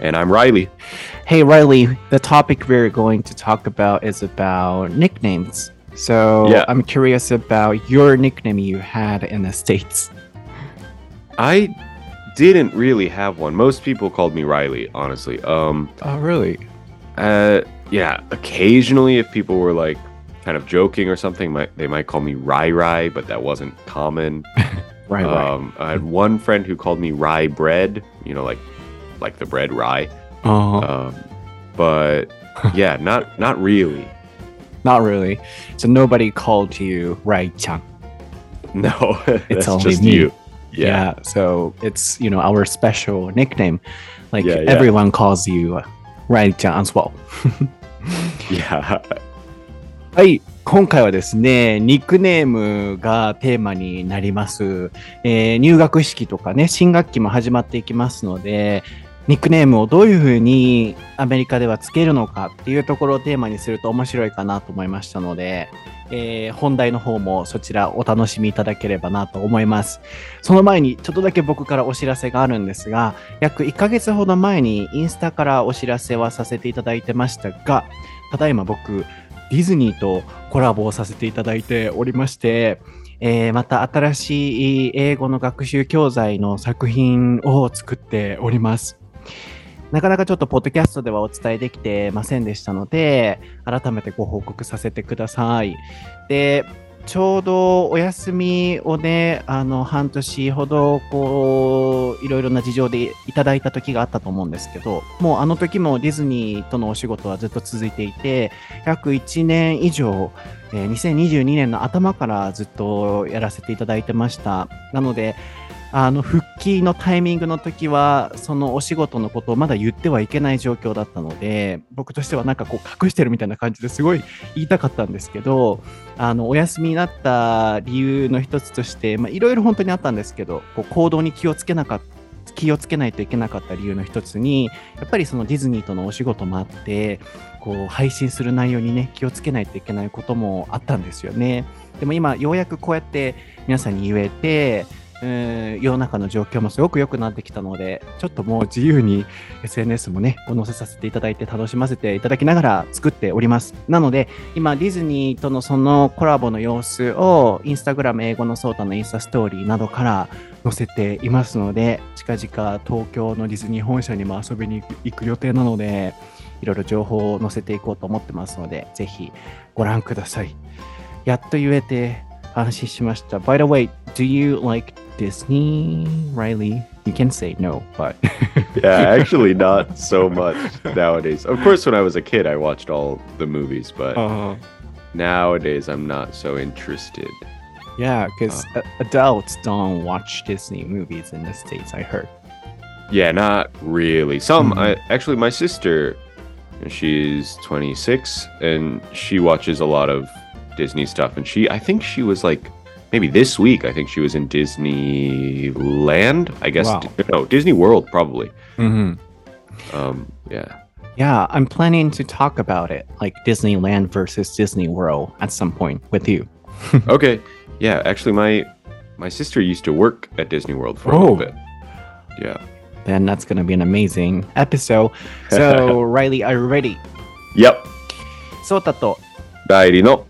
And I'm Reilly. Hey Reilly, the topic we're going to talk about is about nicknames. So yeah. I'm curious about your nickname you had in the States. I didn't really have one. Most people called me Reilly, honestly. Um, oh, really? Uh, yeah. Occasionally, if people were like kind of joking or something, might, they might call me Rai Rai, but that wasn't common. Right. Um, I had one friend who called me Rye Bread, you know, like like the bread rye. Oh, Um, but yeah, not not really. not really. So nobody called you Rai Chang. No, that's only just me. you. Yeah. So it's, you know, our special nickname. Like Yeah, yeah. everyone calls you Rai Chang as well. yeah. はい、今回はですね、ニックネームがテーマになります。えー入学式とかね、新学期も始まっていきますので、ニックネームをどういうふうにアメリカではつけるのかっていうところをテーマにすると面白いかなと思いましたので、えー本題の方もそちらお楽しみいただければなと思います。その前にちょっとだけ僕からお知らせがあるんですが、約1ヶ月ほど前にインスタからお知らせはさせていただいてましたが、ただいま僕、ディズニーとコラボをさせていただいておりまして、えーまた新しい英語の学習教材の作品を作っております。なかなかちょっとポッドキャストではお伝えできてませんでしたので、改めてご報告させてください。で、ちょうどお休みをね、あの、半年ほど、こう、いろいろな事情でいただいた時があったと思うんですけど、もうあの時もディズニーとのお仕事はずっと続いていて、約1年以上、えー2022年の頭からずっとやらせていただいてました。なので、あの復帰のタイミングの時は、そのお仕事のことをまだ言ってはいけない状況だったので、僕としてはなんかこう隠してるみたいな感じですごい言いたかったんですけど、あのお休みになった理由の一つとして、いろいろ本当にあったんですけど、こう行動に気をつけなかった。気をつけないといけなかった理由の一つに、やっぱりそのディズニーとのお仕事もあって、こう配信する内容にね、気をつけないといけないこともあったんですよね。でも今、ようやくこうやって皆さんに言えて、うん世の中の状況もすごく良くなってきたので、ちょっともう自由に SNS もね、載せさせていただいて楽しませていただきながら作っております。なので、今ディズニーとのそのコラボの様子をインスタグラム英語のソータのインスタストーリーなどから載せていますので、近々東京のディズニー本社にも遊びに行く予定なので、いろいろ情報を載せていこうと思ってますので、ぜひご覧ください。やっと言えて話しました。By the way, do you like Disney, Reilly? You can say no, but yeah, actually not so much nowadays. Of course, when I was a kid, I watched all the movies, but uh, nowadays I'm not so interested. Yeah, because uh, adults don't watch Disney movies in the states. I heard. Yeah, not really. Some mm. I, actually, my sister, she's 26, and she watches a lot of Disney stuff, and she I think she was like maybe this week. I think she was in Disneyland. I guess wow. no Disney World probably. Mm-hmm. Um, yeah. Yeah, I'm planning to talk about it, like Disneyland versus Disney World, at some point with you. okay. Yeah, actually, my my sister used to work at Disney World for oh. a little oh. bit. Yeah. Then that's gonna be an amazing episode. So, Reilly, are you ready? Yep. ソータとライリーの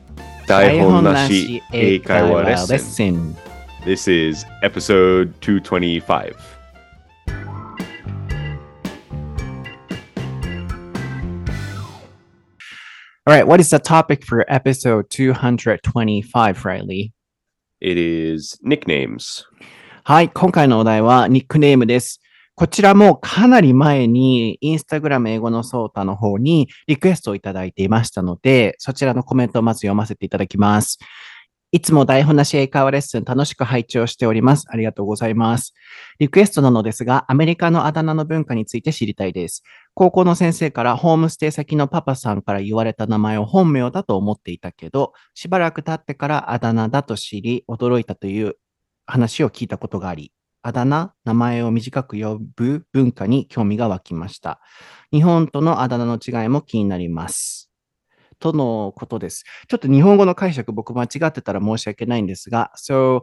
台本なし英会話レッスン This is episode 225 All right, what is the topic for episode 225, Reilly? It is nicknames. はい、今回のお題はニックネームです。こちらもかなり前にインスタグラム英語のソータの方にリクエストをいただいていましたので、そちらのコメントをまず読ませていただきます。いつも台本なし英会話レッスン楽しく拝聴しております。ありがとうございます。リクエストなのですが、アメリカのあだ名の文化について知りたいです。高校の先生からホームステイ先のパパさんから言われた名前を本名だと思っていたけど、しばらく経ってからあだ名だと知り、驚いたという話を聞いたことがあり、あだ名、名前を短く呼ぶ文化に興味が湧きました。日本とのあだ名の違いも気になります。とのことです。ちょっと日本語の解釈僕間違ってたら申し訳ないんですが、so,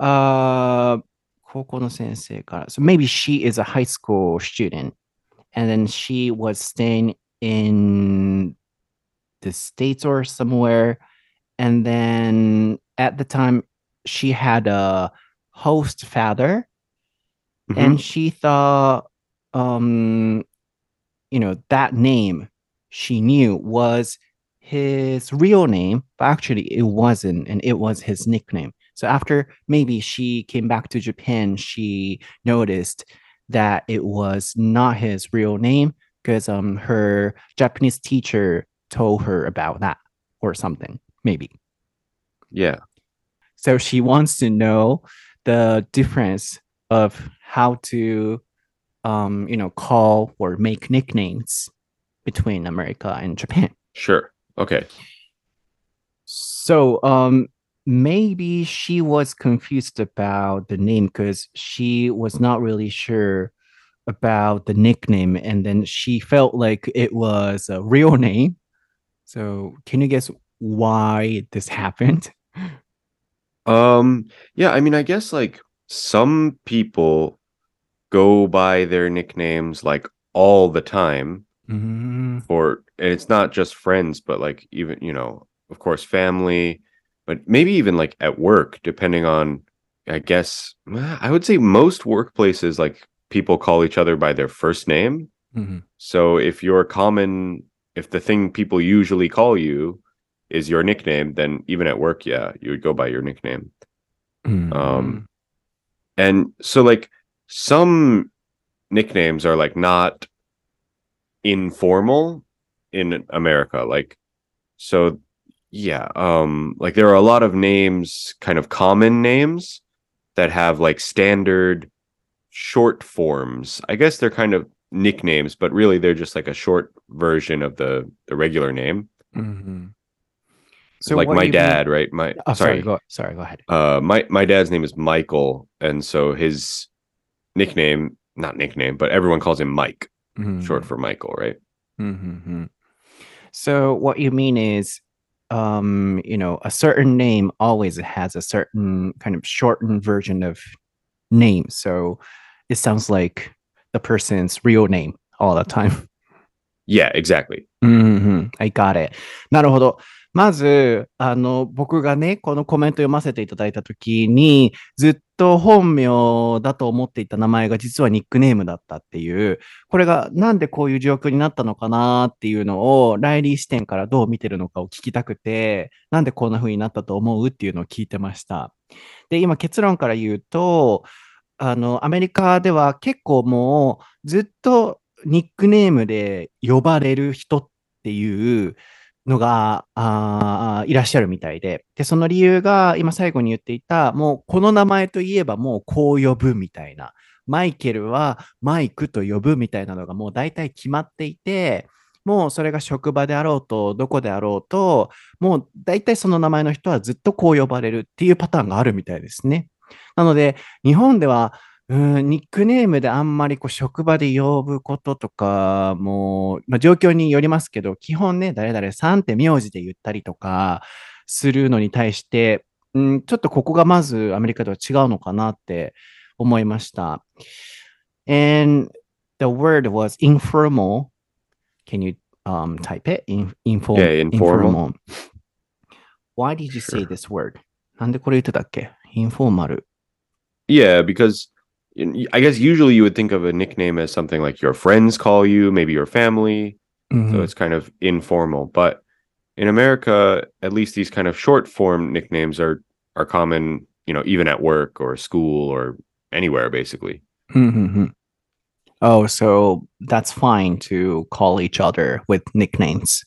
uh, 高校の先生から。So maybe she is a high school student and then she was staying in the States or somewhere. And then at the time, she had a host father Mhm. and she thought, um, you know, that name she knew was his real name, but actually it wasn't, and it was his nickname. So after maybe she came back to Japan, she noticed that it was not his real name because um her Japanese teacher told her about that or something, maybe. yeah. So she wants to know the difference of how to, um, you know, call or make nicknames between America and Japan. Sure. Okay. So, um, maybe she was confused about the name because she was not really sure about the nickname, and then she felt like it was a real name. So, can you guess why this happened? Um, yeah, I mean, I guess like some people go by their nicknames like all the time Mm, or and it's not just friends, but like even, you know, of course, family, but maybe even like at work, depending on I guess I would say most workplaces like people call each other by their first name. mhm, So if your common if the thing people usually call you is your nickname, then even at work, yeah, you would go by your nickname. mm, Um, And so like some nicknames are like not informal in America. Like so yeah, um like there are a lot of names, kind of common names that have like standard short forms. I guess they're kind of nicknames, but really they're just like a short version of the the regular name. mhm. like what my do you mean- dad, right? My Oh, sorry. sorry. Go. Sorry. Go ahead. uh my my dad's name is Michael and so his nickname not nickname but everyone calls him Mike short Mhm, for Michael right mhm, mhm. So what you mean is, um, you know, a certain name always has a certain kind of shortened version of name. So it sounds like the person's real name all the time. yeah exactly うんうんうん。I got it. なるほど。 まず、あの、僕がね、このコメント読ませていただいたときに、ずっと本名だと思っていた名前が実はニックネームだったっていう、これがなんでこういう状況になったのかなっていうのを、ライリー視点からどう見てるのかを聞きたくて、なんでこんな風になったと思うっていうのを聞いてました。で、今結論から言うと、あの、アメリカでは結構もうずっとニックネームで呼ばれる人っていうのが、あいらっしゃるみたいで。で、その理由が今最後に言っていた、もうこの名前といえばもうこう呼ぶみたいな。マイケルはマイクと呼ぶみたいなのがもう大体決まっていて、もうそれが職場であろうと、どこであろうと、もう大体その名前の人はずっとこう呼ばれるっていうパターンがあるみたいですね。なので、日本では、うん、ニックネームであんまりこう職場で呼ぶこととかも、まあ、状況によりますけど、基本ね、誰々さんって名字で言ったりとかするのに対して、うん、ちょっとここがまずアメリカでは違うのかなって思いました。And the word was informal. Can you um, type it? In, inform, Yeah, informal. Why did you say this word? なんでこれ言ってたっけ ?informal. yeah because I guess usually you would think of a nickname as something like your friends call you maybe your family うん so it's kind of informal but in America at least these kind of short form nicknames are are common you know even at work or school or anywhere basically Mm-hmm. Oh, so that's fine to call each other with nicknames.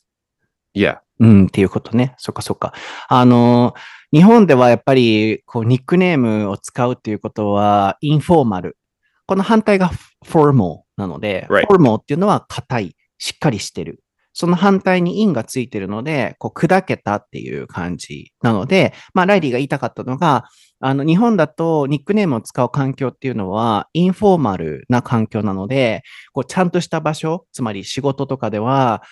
yeah うん、っていうことね。そっかそっか。あの、 日本ではやっぱり、こう、ニックネームを使うっていうことは、インフォーマル。この反対がフォーマルなので.フォーマルっていうのは硬い、しっかりしてる。その反対にインがついてるので、こう、砕けたっていう感じなので、まあ、ライリーが言いたかったのが、あの、日本だとニックネームを使う環境っていうのは、インフォーマルな環境なので、こう、ちゃんとした場所、つまり仕事とかでは、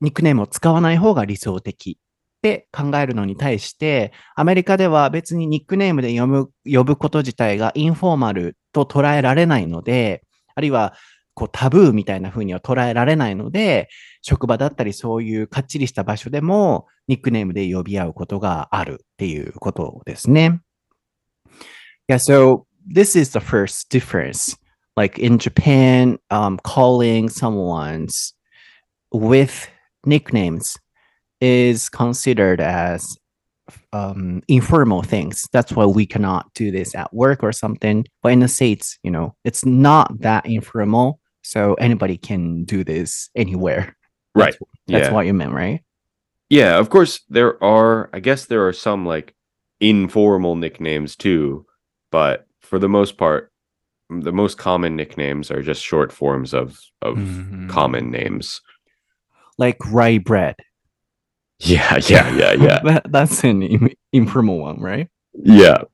ニックネームを使わない方が理想的って考えるのに対して、アメリカでは別にニックネームで呼ぶ呼ぶこと自体がインフォーマルと捉えられないので、あるいはこうタブーみたいな風には捉えられないので、職場だったりそういうかっちりした場所でもニックネームで呼び合うことがあるっていうことですね。Yeah, so this is the first difference. Like in Japan, um, calling someone's with nicknames is considered as um, informal things. That's why we cannot do this at work or something. But in the States, you know, it's not that informal. So anybody can do this anywhere. Right. That's, that's yeah. what you meant, right? Yeah, of course there are I guess there are some like informal nicknames too, but for the most part the most common nicknames are just short forms of of Mhm. common names. Like rye bread. Yeah, yeah, yeah, yeah. that, that's an informal one, right? yeah.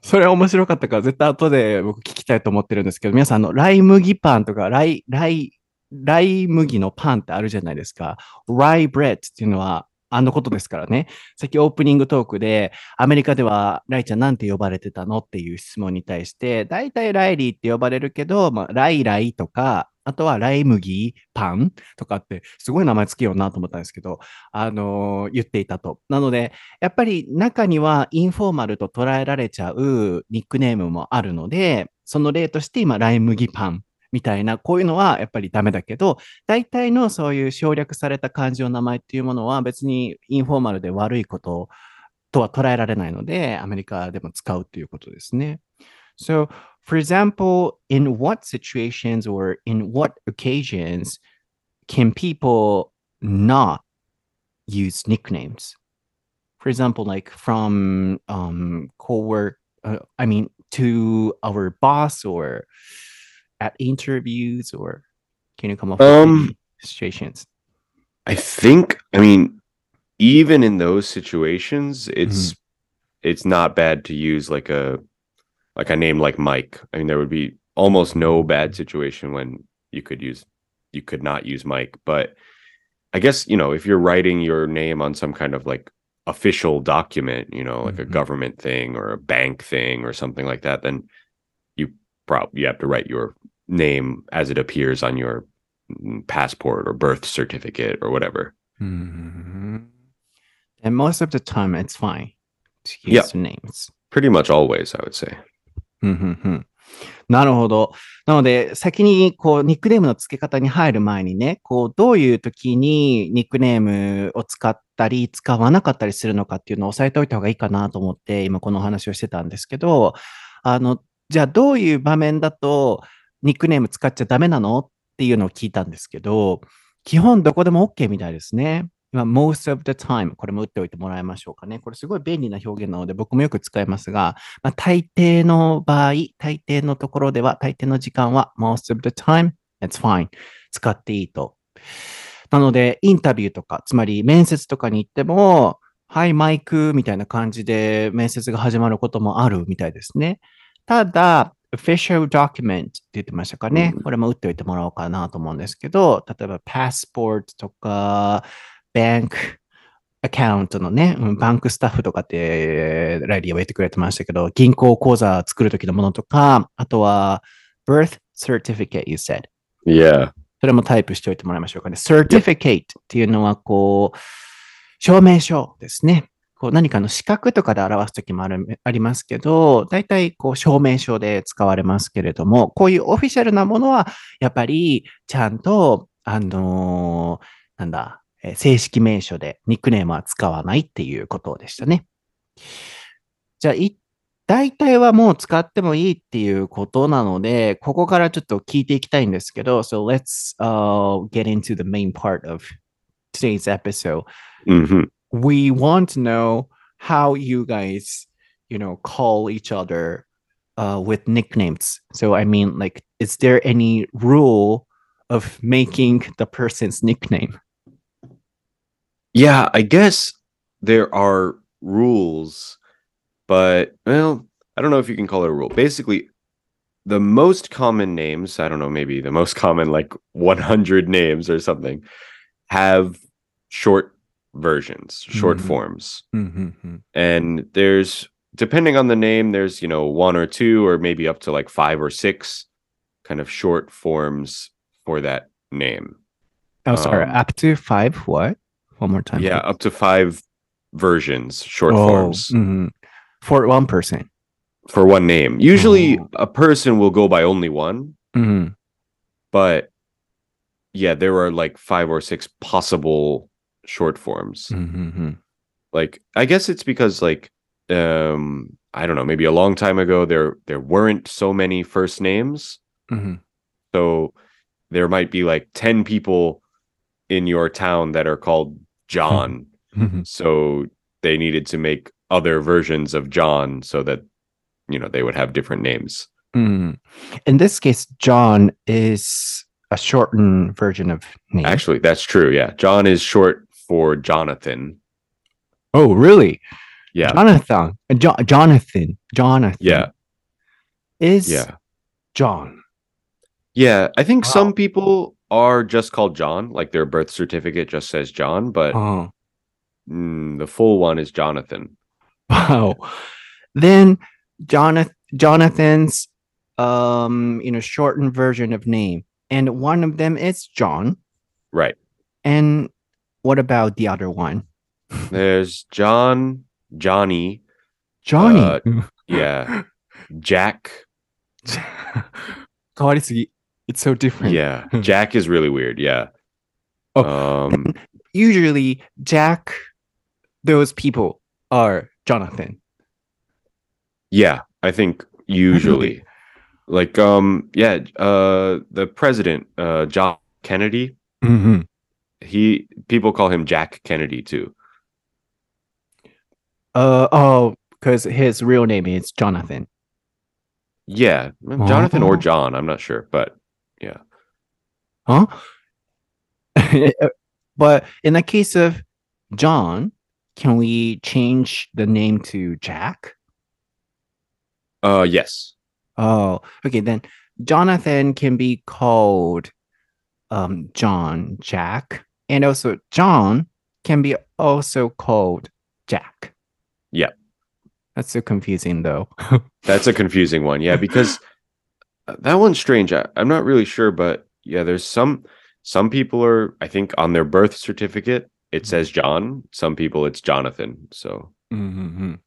それ面白かったから、絶対後で僕聞きたいと思ってるんですけど、皆さん、あの、ライ麦パンとか、ライ、ライ、ライ麦のパンってあるじゃないですか。ライブレッドっていうのは、あのことですからね。さっきオープニングトークで、アメリカでは、ライちゃんなんて呼ばれてたのっていう質問に対して、大体ライリーって呼ばれるけど、まあ、ライライとか、あとはライ麦パンとかって、すごい名前つけようなと思ったんですけど、あのー言っていたと。なので、やっぱり中にはインフォーマルと捉えられちゃうニックネームもあるので、その例として今、ライ麦パンみたいな、こういうのはやっぱりダメだけど、大体のそういう省略された漢字の名前っていうものは別にインフォーマルで悪いこととは捉えられないので、アメリカでも使うっていうことですね。So, for example, in what situations or in what occasions can people not use nicknames? For example, like from um, co-work, uh, I mean, to our boss or at interviews, or can you come up with Um, any situations? I think I mean even in those situations it's it's not bad to use like a like a name like Mike. I mean there would be almost no bad situation when you could use you could not use Mike, but I guess, you know, if you're writing your name on some kind of like official document, you know, like a Mhm. government thing or a bank thing or something like that, then you probably you have to write your name as it appears on your passport or birth certificate or whatever. Mhm. And most of the time, it's fine to Yeah. use names. Pretty much always, I would say. うんうんうんなるほど。なので、先に、こう、ニックネームの付け方に入る前にね、こう、どういう時にニックネームを使ったり、使わなかったりするのかっていうのを押さえておいた方がいいかなと思って、今このお話をしてたんですけど、あの、じゃあどういう場面だとニックネーム使っちゃダメなの？っていうのを聞いたんですけど、基本どこでも OK みたいですね。今、most of the time、これも打っておいてもらいましょうかね。これすごい便利な表現なので僕もよく使いますが、まあ、大抵の場合、大抵のところでは、大抵の時間は most of the time, it's fine. 使っていいと。なので、インタビューとか、つまり面接とかに行っても、はい、マイクみたいな感じで面接が始まることもあるみたいですね。ただ、official document って言ってましたかね。うんこれも打っておいてもらおうかなと思うんですけど、例えば passport とか、bank アカウントのね、うんバンクスタッフとかって、ライリーは言ってくれてましたけど、銀行口座作るときのものとか、あとは、birth certificate, you said. Yeah. それもタイプしておいてもらいましょうかね。certificate っていうのは、こう、証明書ですね。こう何かの資格とかで表すときもあるありますけど、大体こう証明書で使われますけれども、こういうオフィシャルなものは、やっぱりちゃんと、あのーなんだ、えー正式名称でニックネームは使わないっていうことでしたね。じゃあ、い大体はもう使ってもいいっていうことなので、ここからちょっと聞いていきたいんですけど、so let's、uh, get into the main part of today's episode. hmm We want to know how you guys, you know, call each other uh, with nicknames. So, I mean, like, is there any rule of making the person's nickname? Yeah, I guess there are rules, but well, I don't know if you can call it a rule. Basically, the most common names, I don't know, maybe the most common like 100 names or something, have short versions, short mm-hmm. forms. Mm-hmm. And there's, depending on the name, there's, you know, one or two, or maybe up to like five or six kind of short forms for that name. Oh, sorry, um, up to five what? One more time. Yeah, please. up to five versions, short oh, forms mm-hmm. for one person. For one name. Usually oh. a person will go by only one. Mm-hmm. But yeah, there are like five or six possible short forms. Mm-hmm. Like I guess it's because like um I don't know, maybe a long time ago there there weren't so many first names. Mm-hmm. So there might be like 10 people in your town that are called John. Mm-hmm. So they needed to make other versions of John so that you know they would have different names. Mm. In this case, John is a shortened version of name. Actually, that's true. Yeah, John is short for Jonathan. Oh, really? Yeah, Jonathan. Jo- Jonathan. Jonathan. Yeah, is yeah. John. Yeah, I think wow. some people are just called John, like their birth certificate just says John, but Oh, mm, the full one is Jonathan. wow. Then Jonathan, Jonathan's, um, you know, shortened version of name, and one of them is John. Right. And what about the other one? There's John, Johnny, Johnny. Uh, yeah, Jack. 変わりすぎ。 It's so different. Yeah. Jack is really weird. Yeah. Oh, Um, Usually, Jack, those people are Jonathan. yeah, I think usually. Like um yeah, uh the president, uh John Kennedy, Mm-hmm. he people call him Jack Kennedy too. Uh, oh, because his real name is Jonathan. Yeah, Jonathan or Oh. John, I'm not sure, but Huh? but in the case of John, can we change the name to Jack? uh yes. Oh, okay. Then Jonathan can be called um, John Jack, and also John can be also called Jack. Yeah. That's so confusing, though. That's a confusing one. Yeah, because that one's strange. I, I'm not really sure, but yeah, there's some some people are I think on their birth certificate it says John. Some people it's Jonathan. So Mhm.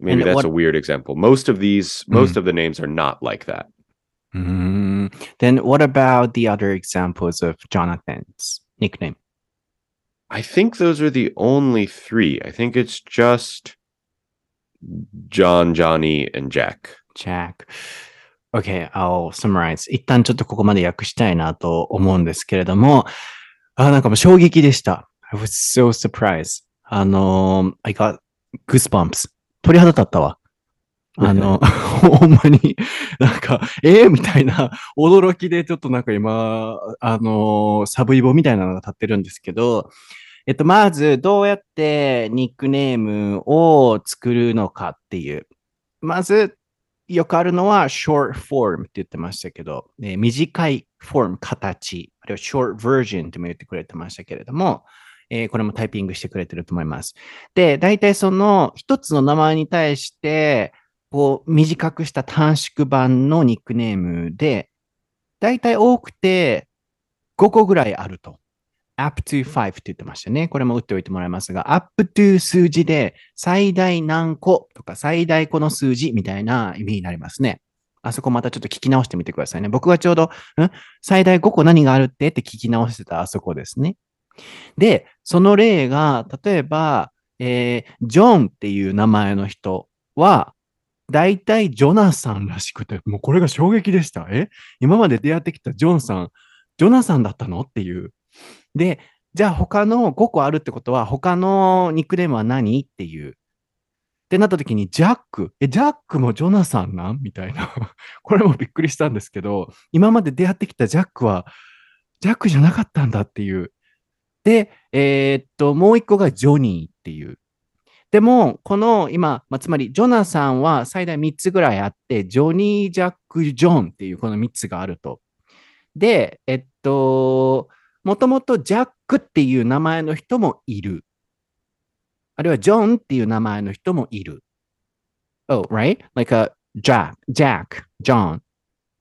maybe And that's what- a weird example. Most of these, most of the names are not like that. Mhm. Then what about the other examples of Jonathan's nickname? I think those are the only three. I think it's just John, Johnny, and Jack. Jack. Okay, I'll summarize. 一旦ちょっとここまで訳したいなと思うんですけれども、あなんかもう衝撃でした。I was so surprised. あの、I got goosebumps. 鳥肌立ったわ。あの、ほんまに、なんか、えー、みたいな驚きでちょっとなんか今、あの、サブイボみたいなのが立ってるんですけど、えっと、まず、どうやってニックネームを作るのかっていう。まず、よくあるのは short form って言ってましたけど、えー短いフォーム、形、あるいは short version っても言ってくれてましたけれども、えーこれもタイピングしてくれてると思います。で、大体その一つの名前に対して、こう短くした短縮版のニックネームで、大体多くて5個ぐらいあると。Up to 5って言ってましたね。これも打っておいてもらいますが、up to 数字で最大何個とか最大この数字みたいな意味になりますね。あそこまたちょっと聞き直してみてくださいね。僕がちょうど、ん？最大5個何があるってって聞き直してたあそこですね。で、その例が、例えば、えージョンっていう名前の人は、大体ジョナサンらしくて、もうこれが衝撃でした。え？今まで出会ってきたジョンさん、ジョナサンだったの？っていう。で、じゃあ他の5個あるってことは、他のニックネームは何？っていう。ってなった時に、ジャック。え、ジャックもジョナサンなん？みたいな。これもびっくりしたんですけど、今まで出会ってきたジャックは、ジャックじゃなかったんだっていう。で、えーっと、もう一個がジョニーっていう。でも、この今、まあ、つまり、ジョナサンは最大3つぐらいあって、ジョニー・ジャック・ジョンっていうこの3つがあると。で、えっと、もともとジャックっていう名前の人もいる。あるいはジョンっていう名前の人もいる。Oh, right? Like a Jack, Jack, John.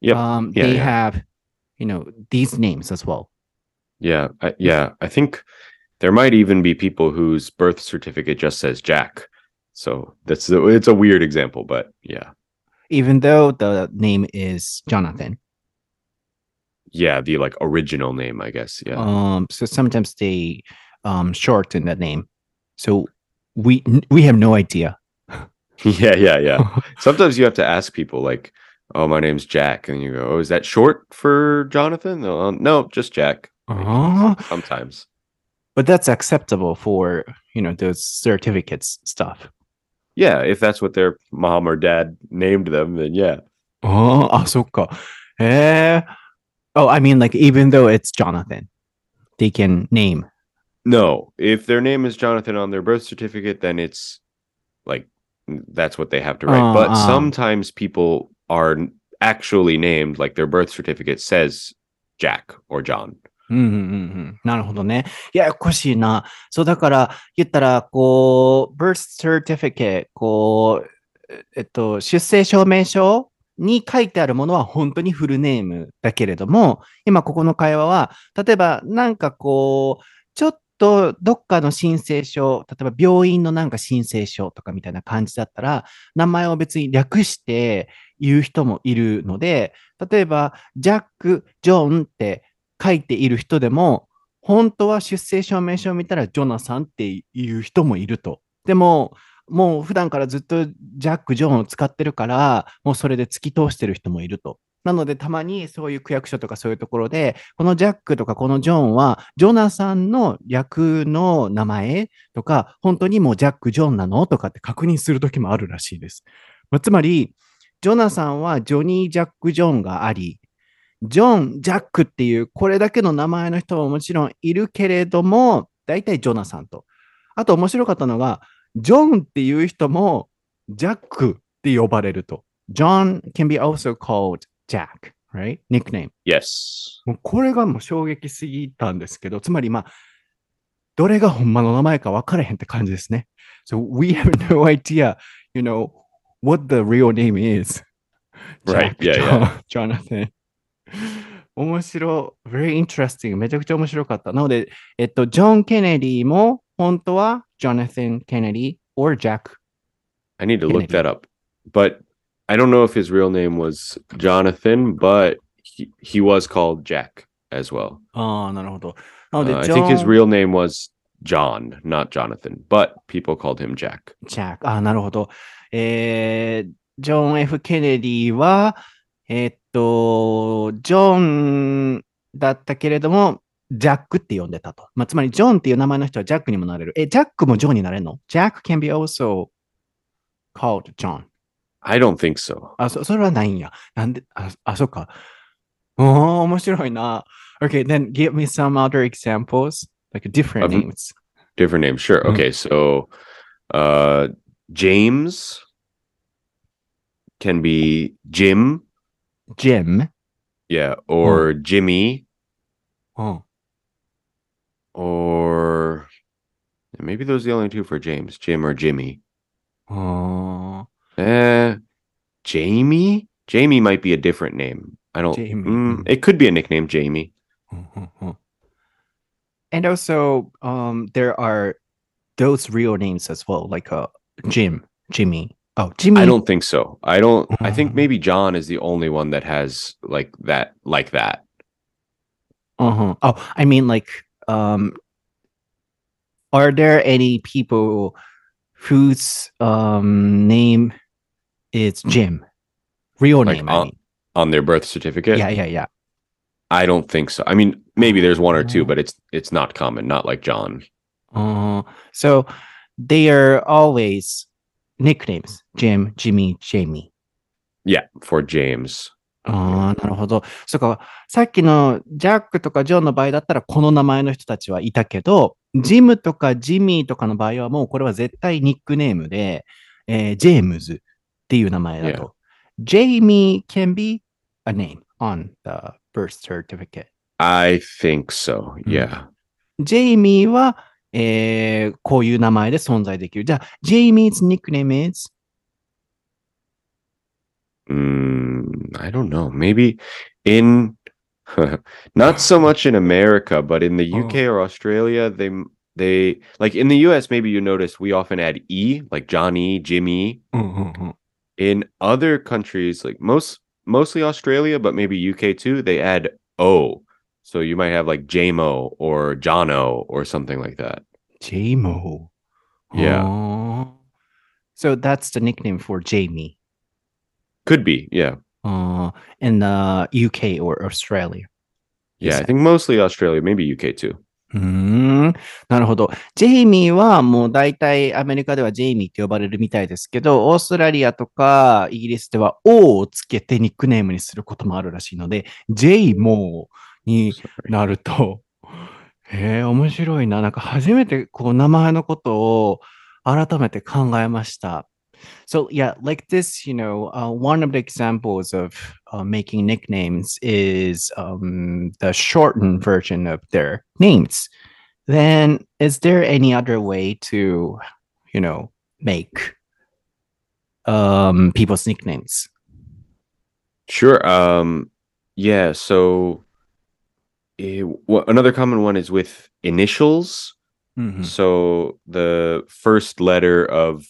Yep. Um, Yeah, they yeah. have, you know, these names as well. Yeah, I, yeah. I think there might even be people whose birth certificate just says Jack. So that's it's a weird example, but yeah, Even though the name is Jonathan. yeah. The like original name, I guess. Yeah, Um, so sometimes they um shorten the name. So we we have no idea. yeah, yeah, yeah. Sometimes you have to ask people like, "Oh, my name's Jack," and you go, "Oh, is that short for Jonathan?" No, no, just Jack. Oh, Sometimes. but that's acceptable for you know those certificates stuff. Yeah, if that's what their mom or dad named them, then yeah. ああ、あ、そっか。へえ。 Oh, I mean, like, even though it's Jonathan, they can name. No, if their name is Jonathan on their birth certificate, then it's like that's what they have to write. Uh, but uh. sometimes people are n- actually named, like their birth certificate says Jack or John. うんうんうんうん。なるほどね。ややこしいな。そう、だから、言ったら、こう、birth certificate、こう、えっと、出生証明書 に書いてあるものは本当にフルネームだけれども、今ここの会話は、例えばなんかこう、ちょっとどっかの申請書、例えば病院のなんか申請書とかみたいな感じだったら、名前を別に略して言う人もいるので、例えば、ジャック、ジョンって書いている人でも、本当は出生証明書を見たらジョナサンっていう人もいると。でも、もう普段からずっとジャック・ジョーンを使ってるから、もうそれで突き通してる人もいると。なので、たまにそういう区役所とかそういうところで、このジャックとかこのジョンは、ジョナサンの略の名前とか、本当にもうジャック・ジョンなのとかって確認するときもあるらしいです。まあつまり、ジョナサンはジョニー・ジャック・ジョンがあり、ジョン、ジャックっていう、これだけの名前の人ももちろんいるけれども、大体ジョナサンと。あと面白かったのが、ジョンっていう人も、ジャックって呼ばれると。John can be also called Jack, right? Nickname. Yes. もうこれがもう衝撃すぎたんですけど、つまりまあ、どれがほんまの名前か分からへんって感じですね。So we have no idea, you know, what the real name is. Right, Jack, yeah, John- Jonathan. 面白い。very interesting. めちゃくちゃ面白かった。なので、えっと、ジョン・ケネディも本当は Jonathan Kennedy or Jack. I need to look Kennedy. that up. But I don't know if his real name was Jonathan, but he, he was called Jack as well. ああ、なるほど。なので、 Uh, I ジョン think his real name was John, not Jonathan, but people called him Jack. ジャック。あ、なるほど。えー、ジョン・ F ・ケネディは、えーっと、ジョンだったけれども、 ジャックって呼んでたと。まあ、つまり、ジョンっていう名前の人はジャックにもなれる。え、ジャックもジョンになれるのジャック can be also called John. I don't think so. あ、そ、それはないんや。なんで、あ、あ、そっか。おー、面白いな。Okay, then give me some other examples, like different Of- names. Different name, sure. Mhm. Okay, so uh James can be Jim, Jim. yeah, or Jimmy, うん。 or maybe those are the only two for James, Jim or Jimmy. Oh, Uh, Jamie? Jamie might be a different name. I don't. Mm, it could be a nickname, Jamie. And also, um, there are those real names as well, like uh, Jim, Jimmy. Oh, Jimmy. I don't think so. I don't. I think maybe John is the only one that has like that, like that. Uh-huh. Oh, I mean, like, um, are there any people whose um name is Jim? Real Like, name, uh, I mean. on their birth certificate. Yeah, yeah, yeah. I don't think so. I mean, maybe there's one or two, but it's it's not common. Not like John. Uh, so they are always nicknames. Jim, Jimmy, Jamie. Yeah, for James. ああ、なるほど。そうか、さっきのジャックとかジョンの場合だったらこの名前の人たちはいたけど、ジムとかジミーとかの場合はもうこれは絶対ニックネームで、えージェームズっていう名前だと。ジェイミー can be a name on the birth certificate. I think so. Yeah. ジェイミーは、えー、こういう名前で存在できる。じゃあ、ジェイミー 's nickname is? Mm, I don't know. Maybe in not so much in America, but in the UK or Australia, they they like in the US. Maybe you notice we often add e, like Johnny, Jimmy. In other countries, like most mostly Australia, but maybe UK too, they add o. So you might have like JMO or Jono or something like that. JMO. Yeah. Oh. So that's the nickname for Jamie Could be, yeah. uh, in the UK or Australia. Yeah, I think mostly Australia, maybe UK too. うーん。なるほど。ジェイミーはもう大体アメリカではジェイミーって呼ばれるみたいですけど、オーストラリアとかイギリスでは O をつけてニックネームにすることもあるらしいので、ジェイモーに.なると、へえ、面白いな。なんか初めてこう名前のことを改めて考えました。So yeah, like this, you know, uh, one of the examples of uh, making nicknames is um, the shortened version of their names. Then, is there any other way to, you know, make um, people's nicknames? Sure. Um, yeah. So, eh, wha- another common one is with initials. Mhm. So the first letter of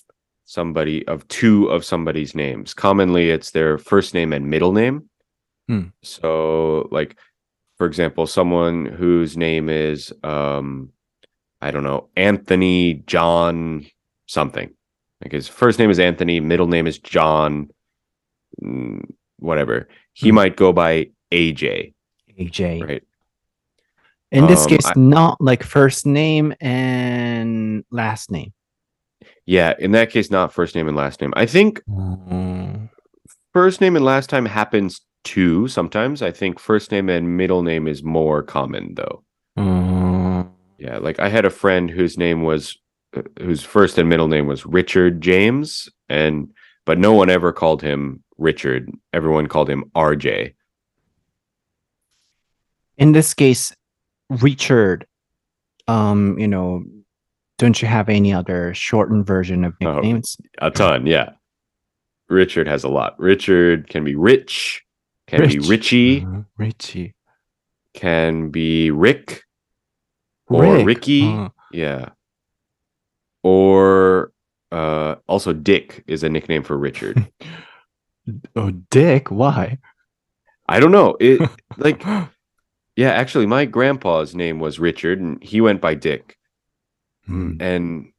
somebody of two of somebody's names. Commonly, it's their first name and middle name. Hmm. So, like, for example, someone whose name is um, I don't know, Anthony John something. Like his first name is Anthony, middle name is John, mm, whatever. He Hmm. might go by AJ, AJ. right? In this Um, case, I- not like first name and last name. Yeah, in that case, not first name and last name. I think Mm. first name and last time happens too sometimes. I think first name and middle name is more common though. Mm. Yeah, like I had a friend whose name was uh, whose first and middle name was Richard James and but no one ever called him Richard. Everyone called him RJ. In this case, Richard, um, you know, don't you have any other shortened version of Oh. nicknames? A ton, yeah. Richard has a lot. Richard can be Rich, can be Rich. Richie, Uh, Richie. can be Rick, or Rick. Ricky. Uh, Yeah. Or uh also Dick is a nickname for Richard. oh, Dick. Why? I don't know. It like yeah, actually my grandpa's name was Richard and he went by Dick mm. and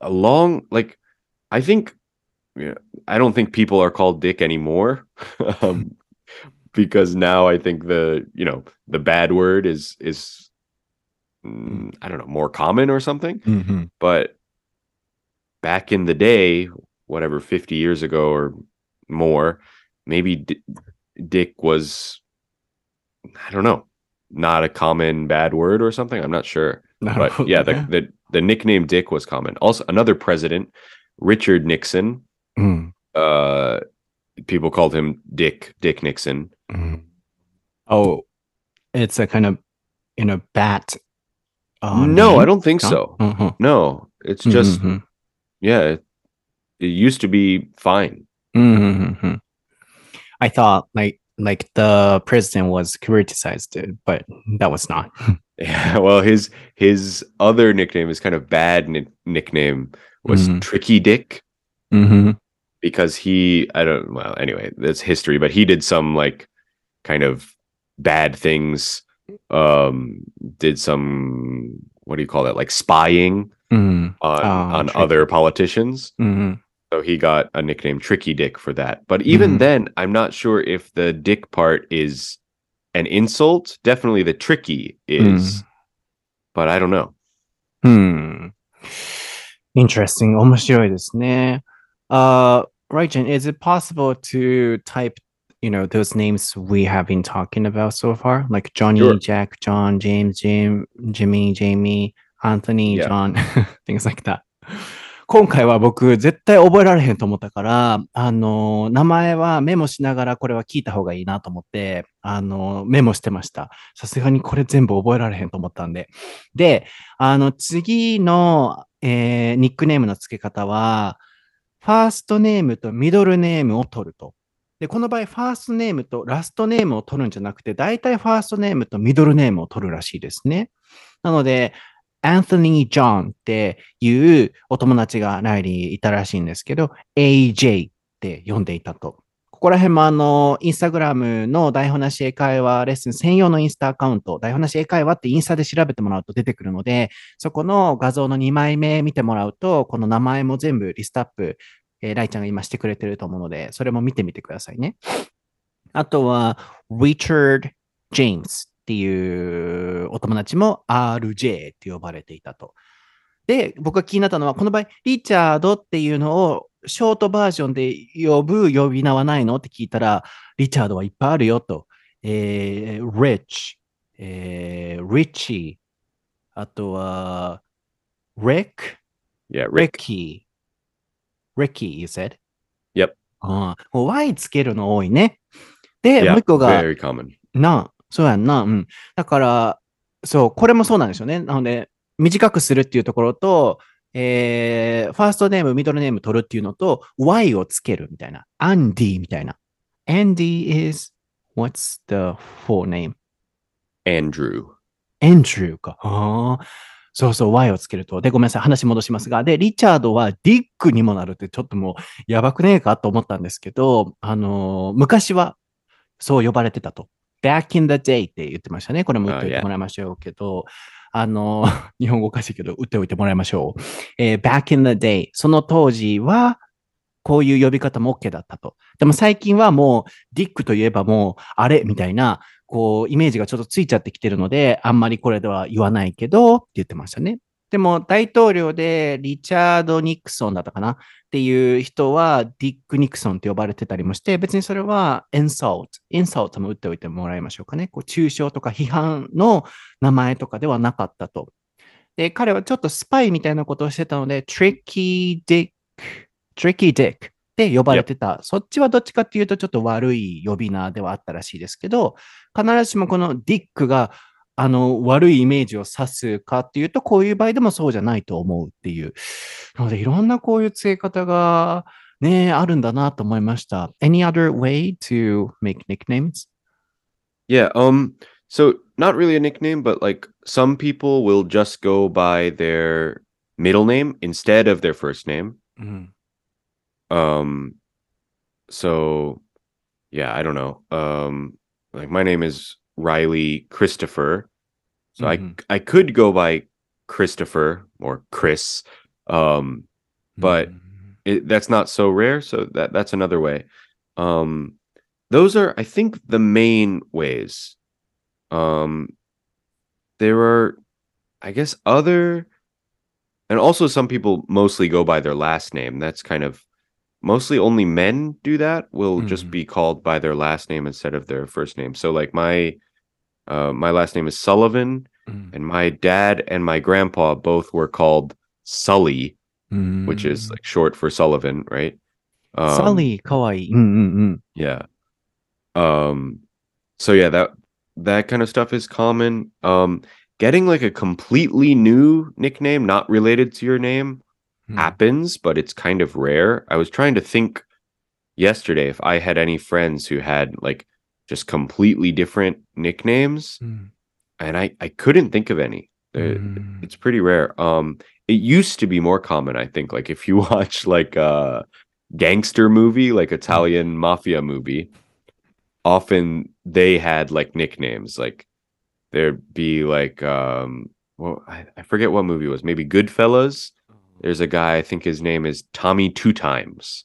along like i think i don't think people are called dick anymore um, because now i think the you know the bad word is is mm, i don't know more common or something mm-hmm. but back in the day whatever 50 years ago or more maybe D- dick was i don't know not a common bad word or something i'm not sure but yeah, yeah. The, the, the nickname dick was common also another president richard nixon うん。uh people called him dick dick nixon Mm. Oh, it's a kind of in a bat. uh, no name? i don't think No? so Mhm. no it's just Mhm. yeah it, it used to be fine Mhm. I thought like like the president was criticized, but that was not. Yeah, well, his his other nickname, his kind of bad ni- nickname, was Mhm. Tricky Dick hmm because he I don't well anyway that's history, but he did some like kind of bad things. Um, did some what do you call that? Like spying hmm on Oh, on tricky. other politicians. hmm So he got a nickname Tricky Dick for that. But even Mhm. then, I'm not sure if the dick part is an insult. Definitely the tricky is, but I don't know. Hmm. Interesting. 面白いですね。Uh, right, Jen, is it possible to type, you know, those names we have been talking about so far? Like Johnny, Sure. Jack, John, James, Jim, Jimmy, Jamie, Anthony, Yeah. John, things like that. 今回は僕絶対覚えられへんと思ったから、あの、名前はメモしながらこれは聞いた方がいいなと思って、あの、メモしてました。さすがにこれ全部覚えられへんと思ったんで。で、あの、次の、えーニックネームの付け方は、ファーストネームとミドルネームを取ると。で、この場合、ファーストネームとラストネームを取るんじゃなくて、大体ファーストネームとミドルネームを取るらしいですね。なので、アンソニー・ジョンっていうお友達がライリーいたらしいんですけど、AJ って呼んでいたと。ここら辺もあの、インスタグラムの台本なし英会話レッスン専用のインスタアカウント、台本なし英会話ってインスタで調べてもらうと出てくるので、そこの画像の2枚目見てもらうと、この名前も全部リストアップ、えーライちゃんが今してくれてると思うので、それも見てみてくださいね。あとは、Richard James っていうお友達も RJ って呼ばれていたと。で、僕が気になったのは、この場合、リチャードっていうのをショートバージョンで呼ぶ呼び名はないのって聞いたら、リチャードはいっぱいあるよと。えー、Rich、えー、Richie、あとは、Rick、Yeah, Rick. Ricky。Ricky, you said? Yep. ああ、もう Y つけるの多いね。で、もう一個が、very common. な、そうやんな。うん。だから、そう、これもそうなんですよね。なので、短くするっていうところと、えー、ファーストネーム、ミドルネーム取るっていうのと、Y をつけるみたいな。アンディみたいな。Andy is, what's the full name? Andrew. エンドリューか。ああ。そうそう、Y をつけると。で、ごめんなさい、話戻しますが。で、リチャードはディックにもなるって、ちょっともう、やばくねえかと思ったんですけど、あのー昔は、そう呼ばれてたと。Back in the day って言ってましたね。これも言っておいてもらいましょうけど、あのー 日本語おかしいけど、打っておいてもらいましょう。えー back in the day。その当時は、こういう呼び方も OK だったと。でも最近はもう、ディックといえばもう、あれみたいな、こう、イメージがちょっとついちゃってきてるので、あんまりこれでは言わないけど、って言ってましたね。でも、大統領でリチャード・ニクソンだったかなっていう人は、ディック・ニクソンって呼ばれてたりもして、別にそれは、インサルト、インサルトも打っておいてもらいましょうかね。こう、抽象とか批判の名前とかではなかったと。で、彼はちょっとスパイみたいなことをしてたので、トリッキー・ディック、トリッキー・ディックって呼ばれてた。そっちはどっちかっていうとちょっと悪い呼び名ではあったらしいですけど、必ずしもこのディックがあの悪いイメージを指すかっていうと、こういう場合でもそうじゃないと思うっていう。なので、いろんなこういう付け方がね、あるんだなと思いました。Any other way to make nicknames? Yeah, um so not really a nickname, but like some people will just go by their middle name instead of their first name. うん。Um so yeah, I don't know. Um like my name is Reilly Christopher. So Mhm. I I could go by Christopher or Chris. Um But- it, that's not so rare so that that's another way um those are i think the main ways um there are i guess other and also some people mostly go by their last name that's kind of mostly only men do that will just Mhm. be called by their last name instead of their first name so like my uh, my last name is Sullivan, mm. and my dad and my grandpa both were called Sully, mm. which is mm. like short for Sullivan, right? Um, Sully, kawaii. Mm, mm, yeah. Um. So yeah, that that kind of stuff is common. Um, getting like a completely new nickname, not related to your name, hmm. happens, but it's kind of rare. I was trying to think yesterday if I had any friends who had like just completely different nicknames, mm. and I I couldn't think of any. Mm. It's pretty rare. Um, it used to be more common, I think. Like if you watch like a gangster movie, like Italian mafia movie, often they had like nicknames. Like there'd be like um, well, I, I forget what movie was. Maybe Goodfellas. Oh. There's a guy, I think his name is Tommy Two Times.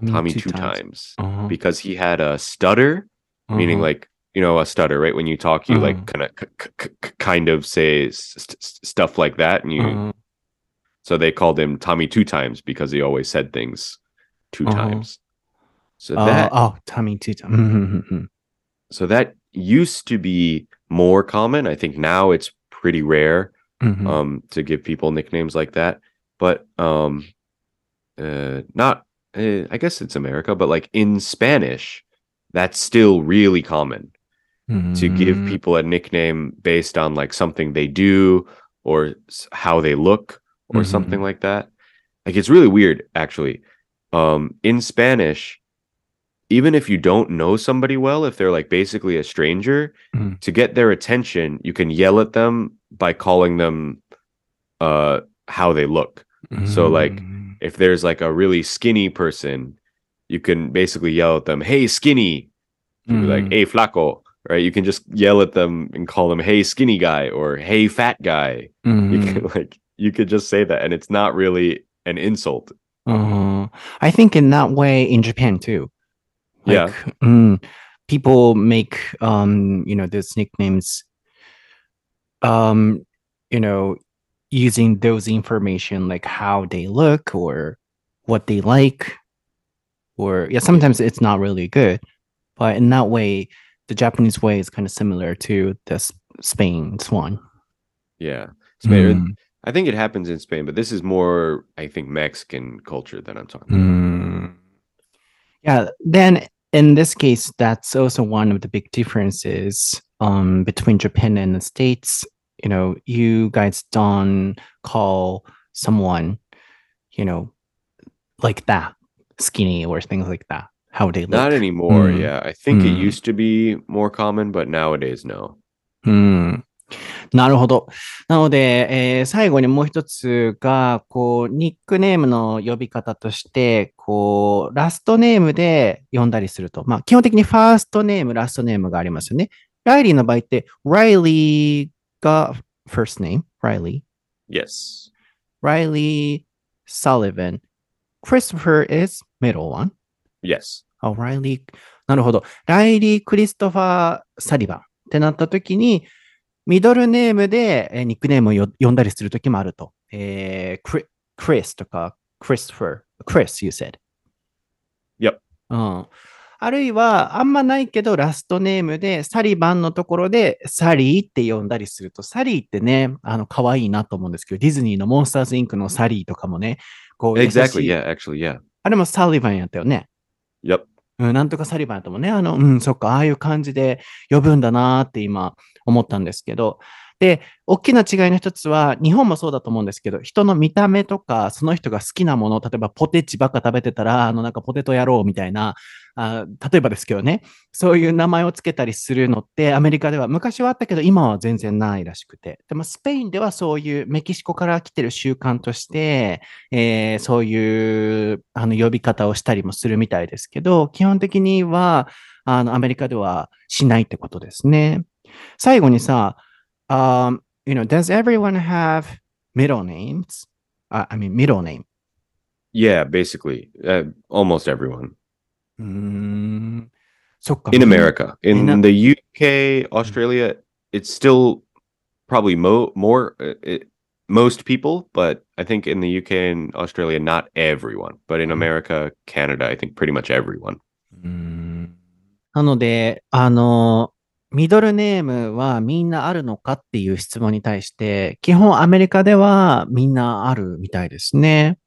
Tommy, Tommy two, two, times, times. Uh-huh. because he had a stutter mm-hmm. meaning like you know a stutter right? When you talk you mm-hmm. like kind of kind of say st- stuff like that and you mm-hmm. so they called him tommy two times because he always said things 2 mm-hmm. times. So oh, that oh tommy two times mm-hmm. so that used to be more common. I think now it's pretty rare mm-hmm. um to give people nicknames like that. But um uh not uh, i guess it's america but like in spanish that's still really common to give Mm. people a nickname based on like something they do or how they look or something Mhm. like that. Like it's really weird actually. Um in Spanish, even if you don't know somebody well, if they're like basically a stranger, Mm. to get their attention, you can yell at them by calling them uh how they look. So, like, Mm. If there's like a really skinny person, you can basically yell at them, "Hey skinny." You'd like, Mm. "Hey flaco." Right? You can just yell at them and call them, "Hey skinny guy" or "Hey fat guy." You Mm. can like you could just say that and it's not really an insult. Uh, I think in that way in Japan too. Yeah. Like, mm, people make um, you know, those nicknames um, you know, using those information like how they look or what they like or yeah, sometimes it's not really good. But in that way, the Japanese way is kind of similar to the Spain one. Yeah. Spain, Mm. I think it happens in Spain, but this is more I think Mexican culture that I'm talking about. Mm. Yeah, then in this case, that's also one of the big differences um, between Japan and the States. You know, you guys don't call someone, you know, like that, skinny or things like that, how they look. Not anymore, Mm. yeah. I think it Mm. used to be more common, but nowadays no. うん。なるほど。なので、えー最後にもう一つが、こう、ニックネームの呼び方として、こう、ラストネームで呼んだりすると。まあ、基本的にファーストネーム、ラストネームがありますよね。ライリーの場合って、ライリーが first name, ライリー。Yes. ライリー、Sullivan。Christopher is middle one. Yes. あ、ライリー、なるほど。ライリー・クリストファー・サリバンってなった時に、ミドルネームでえーニックネームをよ呼んだりする時もあると。えー、クリスとか、クリストファー、クリス、you said. Yep. うん。あるいは、あんまないけど、ラストネームで、サリバンのところで、サリーって呼んだりすると、サリーってね、あの、可愛いなと思うんですけど、ディズニーのモンスターズインクのサリーとかもね、こう、Exactly. い Yeah, actually, yeah. あれもサリバンやったよね。Yep. うん、なんとかサリバンやともね、あの、うん、そっか、ああいう感じで呼ぶんだなーって今思ったんですけど、で、大きな違いの一つは、日本もそうだと思うんですけど、人の見た目とか、その人が好きなもの、例えばポテチばっか食べてたら、あの、なんかポテト野郎みたいな、あ例えばですけどね、そういう名前をつけたりするのって、アメリカでは昔はあったけど、今は全然ないらしくて。でも、スペインではそういうメキシコから来てる習慣として、えーそういうあの呼び方をしたりもするみたいですけど、基本的にはあのアメリカではしないってことですね。最後にさ、um, you know, does everyone have middle names? Uh, I mean, middle name. Yeah, basically. Uh, almost everyone. うーんそっか。In America. In, In the UK, Australia, it's still probably mo- more uh, it, most people, but I think in the UK and Australia not everyone. But in Mhm. America, Canada, I think pretty much everyone. なので、あの、ミドルネームはみんなあるのかっていう質問に対して、基本アメリカではみんなあるみたいですね。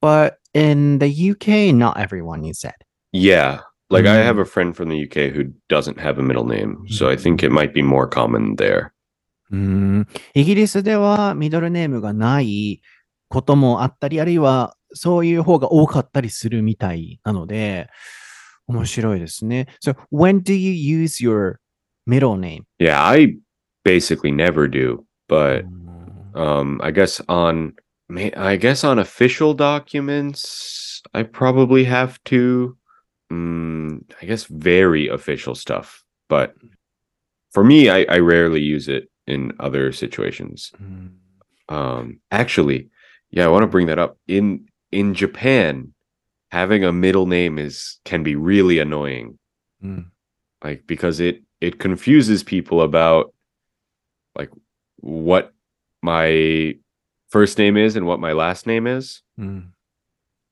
But in the UK, not everyone, you said. Yeah. Like I Mm. have a friend from the UK who doesn't have a middle name, so I think it might be more common there. うーんイギリスではミドルネームがないこともあったり、あるいはそういう方が多かったりするみたいなので、面白いですね。So, when do you use your middle name? Yeah, I basically never do, but um I guess on may I guess on official documents I probably have to mm, I guess very official stuff, but for me, I, I rarely use it in other situations. Mm. Um, actually, yeah, I want to bring that up. In in Japan, having a middle name is can be really annoying. Mm. Like because it it confuses people about like what my first name is and what my last name is. Mm.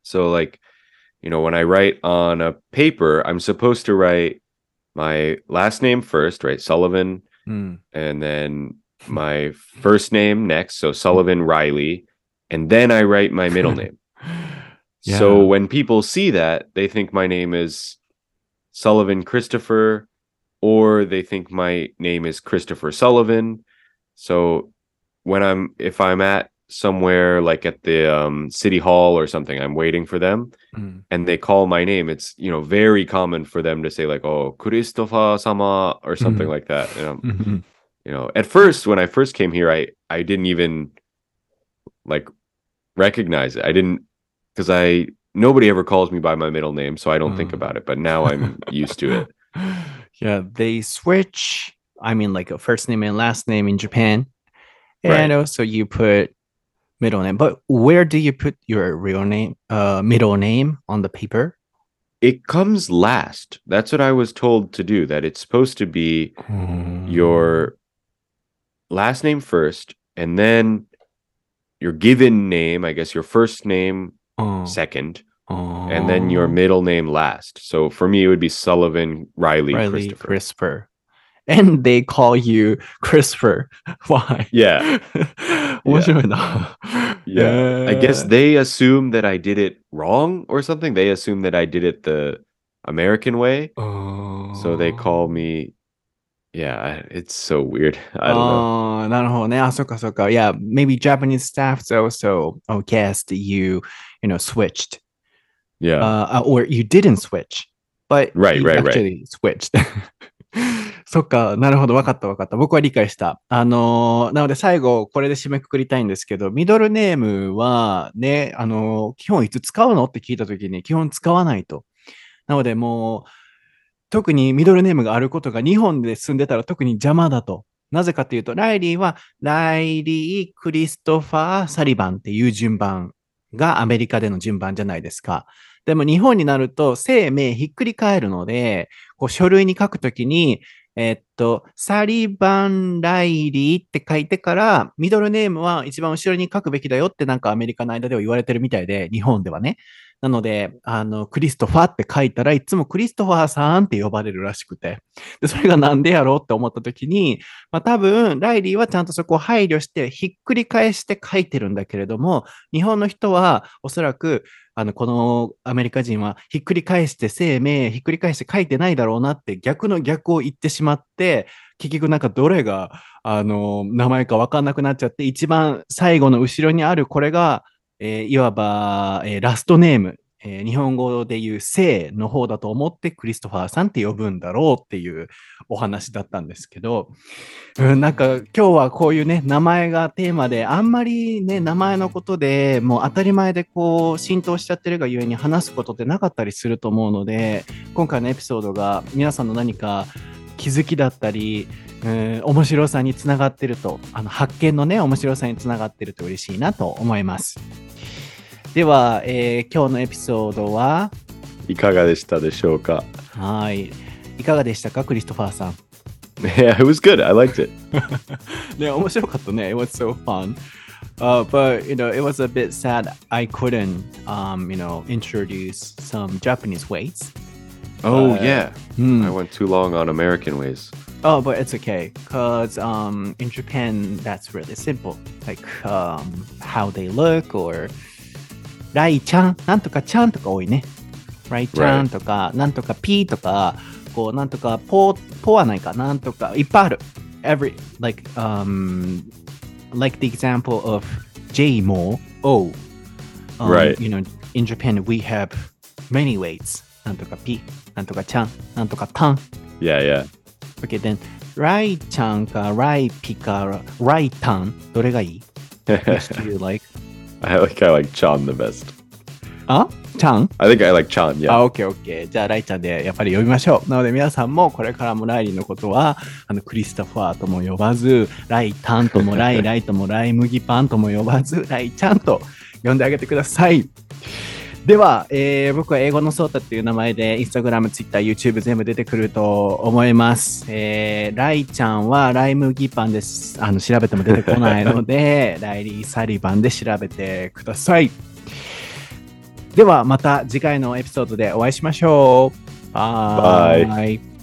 So like you know, when I write on a paper, I'm supposed to write my last name first, right? Sullivan, hmm. うん。and then my first name next, so Sullivan Reilly, and then I write my middle name. So when people see that, they think my name is Sullivan Christopher, or they think my name is Christopher Sullivan. So when I'm if I'm at somewhere like at the um, city hall or something. I'm waiting for them, mm. and they call my name. It's you know very common for them to say like "Oh, Christopher Sama" or something mm. like that. You know, mm-hmm. you know. At first, when I first came here, I I didn't even like recognize it. I didn't because I nobody ever calls me by my middle name, so I don't mm. think about it. But now I'm used to it. Yeah, they switch. I mean, like a first name and last name in Japan. And right. also, you put middle name. But where do you put your real name, uh, middle name on the paper? it comes last that's what i was told to do that it's supposed to be your last name first and then your given name i guess your first name Oh, second oh. and then your middle name last so for me it would be sullivan Reilly, Reilly christopher Christopher And they call you Christopher. Why? Yeah. 面白いな。 Yeah. I guess Yeah. they assume that I did it wrong or something. They assume that I did it the American way. So they call me Yeah, I- it's so weird. I don't know. ああ、なるほどね。あ、そっかそっか。Yeah, maybe Japanese staff also oh, guessed you, you know, switched. Yeah. Uh, or you didn't switch. But Right, you right, right. actually switched. そっか、なるほど、わかったわかった。僕は理解した。あのーなので最後、これで締めくくりたいんですけど、ミドルネームはね、あのー基本いつ使うの？って聞いたときに、基本使わないと。なのでもう、特にミドルネームがあることが日本で住んでたら特に邪魔だと。なぜかというと、ライリーはライリー・クリストファー・サリバンっていう順番がアメリカでの順番じゃないですか。でも日本になると姓名ひっくり返るので、こう書類に書くときに、えっと、サリバン・ライリーって書いてから、ミドルネームは一番後ろに書くべきだよってなんかアメリカの間では言われてるみたいで、日本ではね。なので、あの、クリストファーって書いたらいつもクリストファーさんって呼ばれるらしくて。で、それがなんでやろうって思ったときに、まあ多分、ライリーはちゃんとそこを配慮して、ひっくり返して書いてるんだけれども、日本の人はおそらく、あの、このアメリカ人はひっくり返して生命、ひっくり返して書いてないだろうなって逆の逆を言ってしまって、結局なんかどれが、あの、名前かわかんなくなっちゃって、一番最後の後ろにあるこれが、えーいわば、えーラストネーム、えー日本語で言う姓の方だと思ってクリストファーさんって呼ぶんだろうっていうお話だったんですけど、うん、なんか今日はこういうね、名前がテーマで、あんまりね、名前のことでもう当たり前でこう浸透しちゃってるがゆえに話すことってなかったりすると思うので、今回のエピソードが皆さんの何か気づきだったり、うん面白さにつながってると、あの発見のね、面白さにつながってると嬉しいなと思います。では、えー今日のエピソードは、いかがでしたでしょうかはい。いかがでしたか、クリストファーさん。 Yeah, it was good. I liked it. ね、面白かったね。It was so fun. Uh, but, you know, it was a bit sad I couldn't, um, you know, introduce some Japanese ways. Oh, Uh, yeah. Hmm. I went too long on American ways. Oh, but it's okay. Because um, in Japan, that's really simple. Like um, how they look or ライちゃん、なんとかちゃんとか多いね。ライちゃんとか、なんとかピーとか、こう、なんとかポー、ポはないか、なんとか、いっぱいある。Every, like, um, like the example of J も O. Um, Right. You know, in Japan, we have many ways. なんとかピ、なんとかちゃん、なんとかたん。Yeah, yeah. Okay, then ライちゃんかライピかライタンどれがいい Which do you like? I like I like Chan the best. あちゃん I think I like Chan, yeah. あ、オッケーオッケー。じゃあライちゃんでやっぱり呼びましょう。なので皆さんもこれからもライリーのことはあのクリストファーとも呼ばず、ライタンともライライともライ麦パンとも呼ばず、ライちゃんと呼んであげてください。では、えー僕は英語のソータっていう名前で、インスタグラム、ツイッター、YouTube 全部出てくると思います。えーライちゃんはライ麦パンです。あの、調べても出てこないので、ライリー・サリバンで調べてください。では、また次回のエピソードでお会いしましょう。バイ。